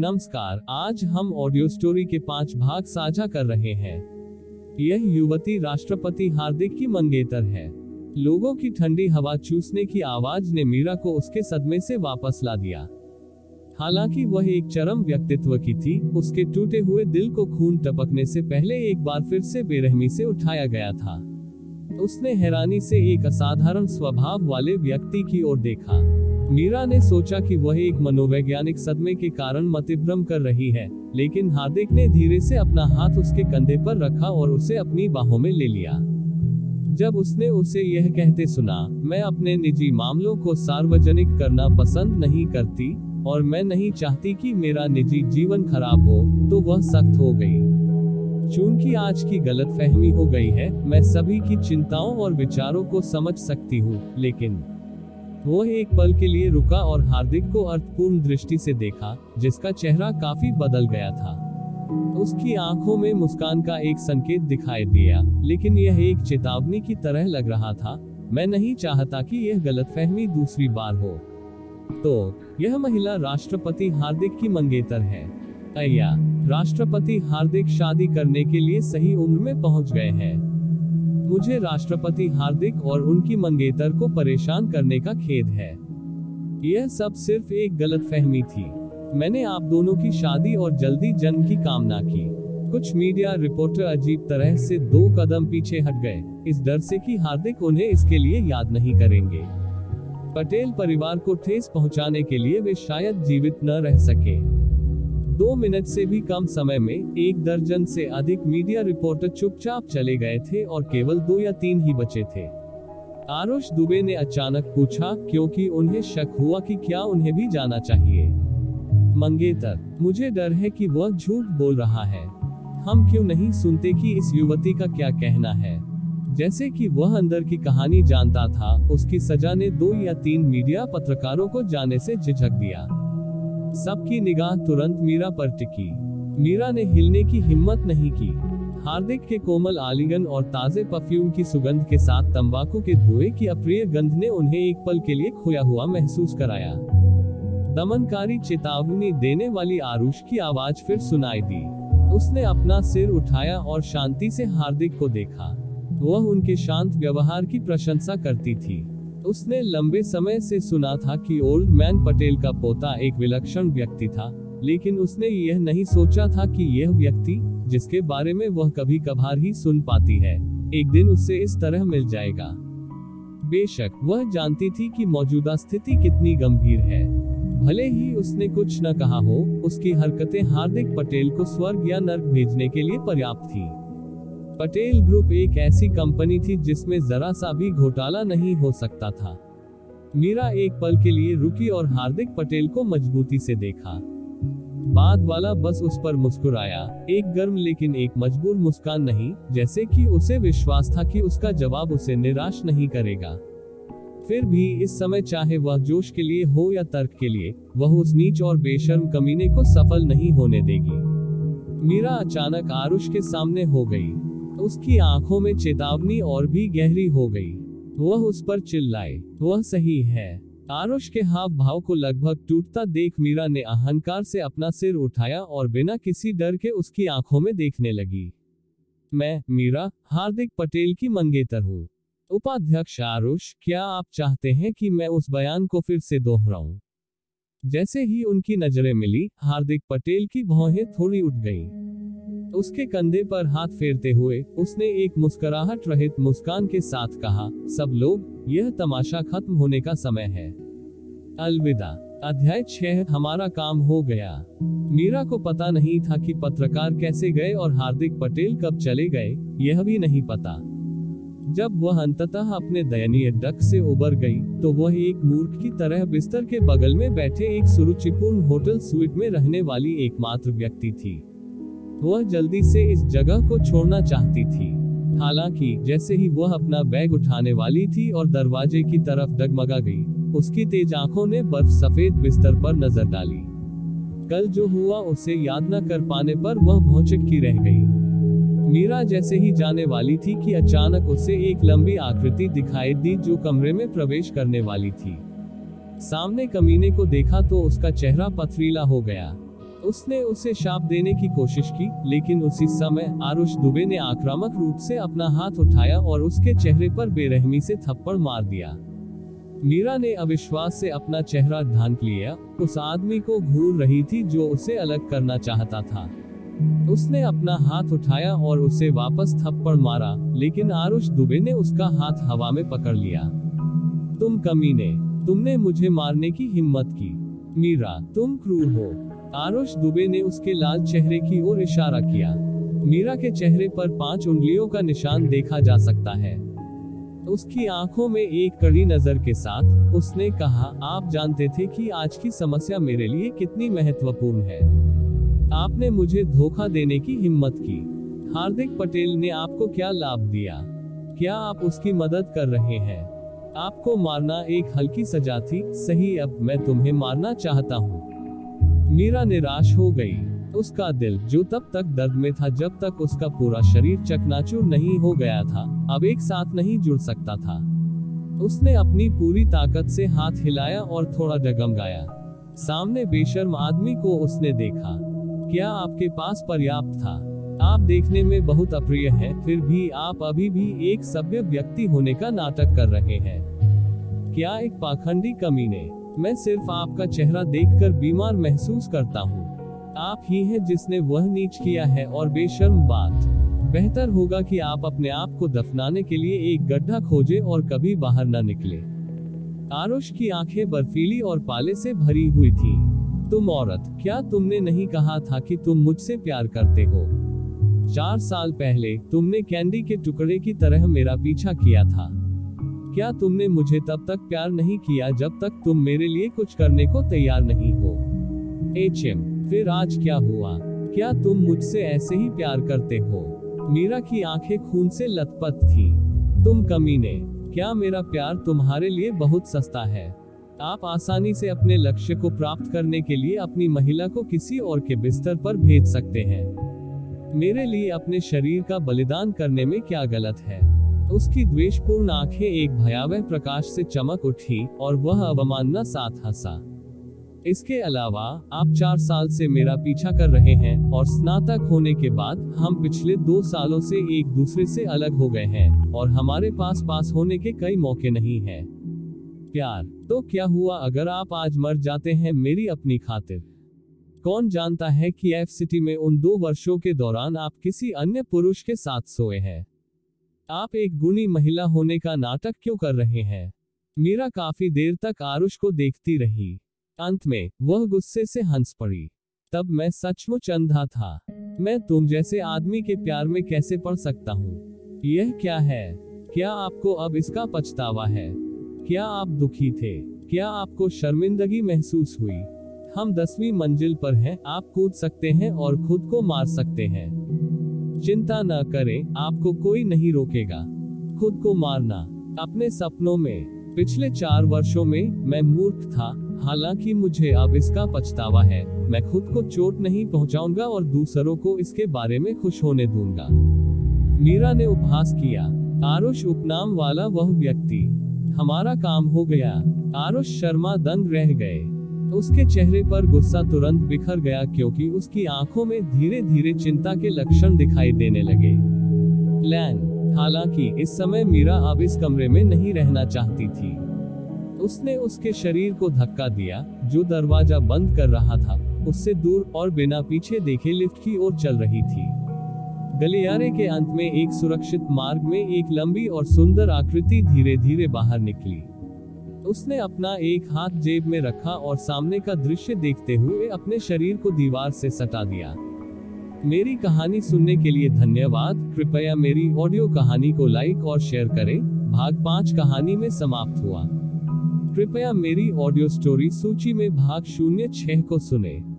नमस्कार, आज हम ऑडियो स्टोरी के पाँच भाग साझा कर रहे हैं। यह युवती राष्ट्रपति हार्दिक की मंगेतर है। लोगों की ठंडी हवा चूसने की आवाज़ ने मीरा को उसके सदमे से वापस ला दिया। हालाँकि वह एक चरम व्यक्तित्व की थी, उसके टूटे हुए दिल को खून टपकने से पहले एक बार फिर से बेरहमी से उठाया गया था। उसने हैरानी से एक असाधारण स्वभाव वाले व्यक्ति की ओर देखा। मीरा ने सोचा कि वह एक मनोवैज्ञानिक सदमे के कारण मतिभ्रम कर रही है, लेकिन हार्दिक ने धीरे से अपना हाथ उसके कंधे पर रखा और उसे अपनी बाहों में ले लिया। जब उसने उसे यह कहते सुना, मैं अपने निजी मामलों को सार्वजनिक करना पसंद नहीं करती, और मैं नहीं चाहती कि मेरा निजी जीवन खराब हो तो वह सख्त हो गई। चूँकि आज की गलत फहमी हो गई है, मैं सभी की चिंताओं और विचारों को समझ सकती हूँ, लेकिन वह एक पल के लिए रुका और हार्दिक को अर्थपूर्ण दृष्टि से देखा, जिसका चेहरा काफ़ी बदल गया था। उसकी आँखों में मुस्कान का एक संकेत दिखाई दिया, लेकिन यह एक चेतावनी की तरह लग रहा था, मैं नहीं चाहता कि यह गलतफहमी दूसरी बार हो। तो यह महिला राष्ट्रपति हार्दिक की मंगेतर है। अया राष्ट्रपति हार्दिक शादी करने के लिए सही उम्र में पहुँच गए हैं। मुझे राष्ट्रपति हार्दिक और उनकी मंगेतर को परेशान करने का खेद है। यह सब सिर्फ़ एक गलत फहमी थी। मैंने आप दोनों की शादी और जल्दी जन्म की कामना की। कुछ मीडिया रिपोर्टर अजीब तरह से दो कदम पीछे हट गए। इस डर से कि हार्दिक उन्हें इसके लिए याद नहीं करेंगे। पटेल परिवार को ठेस पहुँचाने के लिए वे शायद जीवित न रह सके। दो मिनट से भी कम समय में एक दर्जन से अधिक मीडिया रिपोर्टर चुपचाप चले गए थे और केवल दो या तीन ही बचे थे। आरुष दुबे ने अचानक पूछा, क्योंकि उन्हें शक हुआ कि क्या उन्हें भी जाना चाहिए? मंगेतर, मुझे डर है कि वह झूठ बोल रहा है। हम क्यों नहीं सुनते कि इस युवती का क्या कहना है? जैसे कि वह अंदर की कहानी जानता था, उसकी सजा ने दो या तीन मीडिया पत्रकारों को जाने से झिझक दिया। सबकी निगाह तुरंत मीरा पर टिकी। मीरा ने हिलने की हिम्मत नहीं की। हार्दिक के कोमल आलिंगन और ताजे परफ्यूम की सुगंध के साथ तंबाकू के धुएँ की अप्रिय गंध ने उन्हें एक पल के लिए खोया हुआ महसूस कराया। दमनकारी चेतावनी देने वाली आरुष की आवाज़ फिर सुनाई दी। उसने अपना सिर उठाया और शांति से हार्दिक को देखा। वह उनके शांत व्यवहार की प्रशंसा करती थी। उसने लंबे समय से सुना था कि ओल्ड मैन पटेल का पोता एक विलक्षण व्यक्ति था, लेकिन उसने यह नहीं सोचा था कि यह व्यक्ति, जिसके बारे में वह कभी कभार ही सुन पाती है, एक दिन उससे इस तरह मिल जाएगा। बेशक, वह जानती थी कि मौजूदा स्थिति कितनी गंभीर है। भले ही उसने कुछ न कहा हो, उसकी हरकतें हार्दिक पटेल को स्वर्ग या नर्क भेजने के लिए पर्याप्त थी। पटेल ग्रुप एक ऐसी कंपनी थी जिसमें जरा सा भी घोटाला नहीं हो सकता था। मीरा एक पल के लिए रुकी और हार्दिक पटेल को मजबूती से देखा। बाद वाला बस उस पर मुस्कुराया। एक गर्म लेकिन एक मजबूर मुस्कान नहीं, जैसे कि उसे विश्वास था कि उसका जवाब उसे निराश नहीं करेगा। फिर भी इस समय चाहे वह जोश के लिए हो या तर्क के लिए, वह उस नीच और बेशर्म कमीने को सफल नहीं होने देगी। मीरा अचानक आरुष के सामने हो गई। उसकी आँखों में चेतावनी और भी गहरी हो गई। वह उस पर चिल्लाए, वह सही है। आरुष के हाव भाव को लगभग टूटता देख मीरा ने अहंकार से अपना सिर उठाया और बिना किसी डर के उसकी आँखों में देखने लगी। मैं, मीरा, हार्दिक पटेल की मंगेतर हूँ। उपाध्यक्ष आरुष, क्या आप चाहते हैं कि मैं उस बयान को फिर से दोहराऊं? जैसे ही उनकी नज़रें मिली, हार्दिक पटेल की भौहें थोड़ी उठ गईं। उसके कंधे पर हाथ फेरते हुए, उसने एक मुस्कुराहट रहित मुस्कान के साथ कहा, सब लोग, यह तमाशा खत्म होने का समय है। अलविदा। अध्याय छह, हमारा काम हो गया। मीरा को पता नहीं था कि पत्रकार कैसे गए और हार्दिक पटेल कब चले गए, यह भी नहीं पता। जब वह अंततः अपने दयनीय डक से उबर गई तो वह एक मूर्ख की तरह बिस्तर के बगल में बैठे एक सुरुचिपूर्ण होटल स्वीट में रहने वाली एकमात्र व्यक्ति थी। वह जल्दी से इस जगह को छोड़ना चाहती थी। हालाँकि, जैसे ही वह अपना बैग उठाने वाली थी और दरवाजे की तरफ़ डगमगा गई, उसकी तेज आँखों ने बर्फ़ सफ़ेद बिस्तर पर नज़र डाली। कल जो हुआ, उसे याद न कर पाने पर वह भौचक की रह गई। मीरा जैसे ही जाने वाली थी कि अचानक उसे एक लंबी आकृति दिखाई दी जो कमरे में प्रवेश करने वाली थी। सामने कमीने को देखा तो उसका चेहरा पथरीला हो गया। उसने उसे शाप देने की कोशिश की, लेकिन उसी समय आरुष दुबे ने आक्रामक रूप से अपना हाथ उठाया और उसके चेहरे पर बेरहमी से थप्पड़ मार दिया। मीरा ने अविश्वास से अपना चेहरा ढांक लिया। उस आदमी को घूर रही थी जो उसे अलग करना चाहता था। उसने अपना हाथ उठाया और उसे वापस थप्पड़ मारा, लेकिन आरुष दुबे ने उसका हाथ हवा में पकड़ लिया। तुम कमीने, तुमने मुझे मारने की हिम्मत की। मीरा, तुम क्रूर हो। आरुष दुबे ने उसके लाल चेहरे की ओर इशारा किया। मीरा के चेहरे पर पाँच उंगलियों का निशान देखा जा सकता है। उसकी आँखों में एक कड़ी नज़र के साथ उसने कहा, आप जानते थे कि आज की समस्या मेरे लिए कितनी महत्वपूर्ण है। आपने मुझे धोखा देने की हिम्मत की। हार्दिक पटेल ने आपको क्या लाभ दिया? क्या आप उसकी मदद कर रहे हैं? आपको मारना एक हल्की सजा थी। सही, अब मैं तुम्हें मारना चाहता हूँ। मीरा निराश हो गई। उसका दिल जो तब तक दर्द में था जब तक उसका पूरा शरीर चकनाचूर नहीं हो गया था, अब एक साथ नहीं जुड़ सकता था। उसने अपनी पूरी ताकत से हाथ हिलाया और थोड़ा डगमगाया। सामने बेशर्म आदमी को उसने देखा। क्या आपके पास पर्याप्त था? आप देखने में बहुत अप्रिय हैं, फिर भी आप अभी भी एक सभ्य व्यक्ति होने का नाटक कर रहे हैं। क्या एक पाखंडी कमीने मैं सिर्फ़ आपका चेहरा देखकर बीमार महसूस करता हूँ। आप ही हैं जिसने वह नीच किया है और बेशर्म बात। बेहतर होगा कि आप अपने आप को दफनाने के लिए एक गड्ढा खोजे और कभी बाहर न निकले। आरुष की आँखें बर्फीली और पाले से भरी हुई थी। तुम औरत, क्या तुमने नहीं कहा था कि तुम मुझसे प्यार करते हो? चार साल पहले तुमने कैंडी के टुकड़े की तरह मेरा पीछा किया था। क्या तुमने मुझे तब तक प्यार नहीं किया जब तक तुम मेरे लिए कुछ करने को तैयार नहीं हो? एच एम फिर आज क्या हुआ? क्या तुम मुझसे ऐसे ही प्यार करते हो? मीरा की आँखें खून से लथपथ थी। तुम कमीने, क्या मेरा प्यार तुम्हारे लिए बहुत सस्ता है? आप आसानी से अपने लक्ष्य को प्राप्त करने के लिए अपनी महिला को किसी और के बिस्तर पर भेज सकते हैं। मेरे लिए अपने शरीर का बलिदान करने में क्या गलत है? उसकी द्वेषपूर्ण आँखें एक भयावह प्रकाश से चमक उठी और वह अवमानना साथ हंसा। इसके अलावा, आप चार साल से मेरा पीछा कर रहे हैं और स्नातक होने के बाद हम पिछले दो सालों से एक दूसरे से अलग हो गए हैं और हमारे पास पास होने के कई मौके नहीं हैं। प्यार। तो क्या हुआ, अगर आप आज मर जाते हैं मेरी अपनी खातिर? कौन जानता है कि एफ़ सिटी में उन दो वर्षों के दौरान आप किसी अन्य पुरुष के साथ सोए हैं? आप एक गुणी महिला होने का नाटक क्यों कर रहे हैं? मीरा काफ़ी देर तक आरुष को देखती रही। अंत में, वह गुस्से से हंस पड़ी। तब मैं सचमुच अंधा था। मैं तुम जैसे आदमी के प्यार में कैसे पड़ सकता हूँ? यह क्या है? क्या आपको अब इसका पछतावा है? क्या आप दुखी थे? क्या आपको शर्मिंदगी महसूस हुई? हम दसवीं मंजिल पर हैं, आप कूद सकते हैं और खुद को मार सकते हैं। चिंता न करें, आपको कोई नहीं रोकेगा। खुद को मारना। अपने सपनों में, पिछले चार वर्षों में, मैं मूर्ख था। हालाँकि मुझे अब इसका पछतावा है। मैं खुद को चोट नहीं पहुंचाऊँगा और दूसरों को इसके बारे में खुश होने दूँगा। मीरा ने उपहास किया। आरुष उपनाम वाला वह व्यक्ति। हमारा काम हो गया। आरुष शर्मा दंग रह गए। उसके चेहरे पर गुस्सा तुरंत बिखर गया क्योंकि उसकी आँखों में धीरे धीरे चिंता के लक्षण दिखाई देने लगे। लैन हालाँकि इस समय मीरा अब इस कमरे में नहीं रहना चाहती थी। उसने उसके शरीर को धक्का दिया, जो दरवाज़ा बंद कर रहा था। उससे दूर और बिना पीछे देखे लिफ्ट की ओर चल रही थी। गलियारे के अंत में एक सुरक्षित मार्ग में एक लंबी और सुंदर आकृति धीरे धीरे बाहर निकली। उसने अपना एक हाथ जेब में रखा और सामने का दृश्य देखते हुए अपने शरीर को दीवार से सटा दिया। मेरी कहानी सुनने के लिए धन्यवाद। कृपया मेरी ऑडियो कहानी को लाइक और शेयर करें। भाग पाँच कहानी में समाप्त हुआ। कृपया मेरी ऑडियो स्टोरी सूची में भाग शून्य छह को सुने।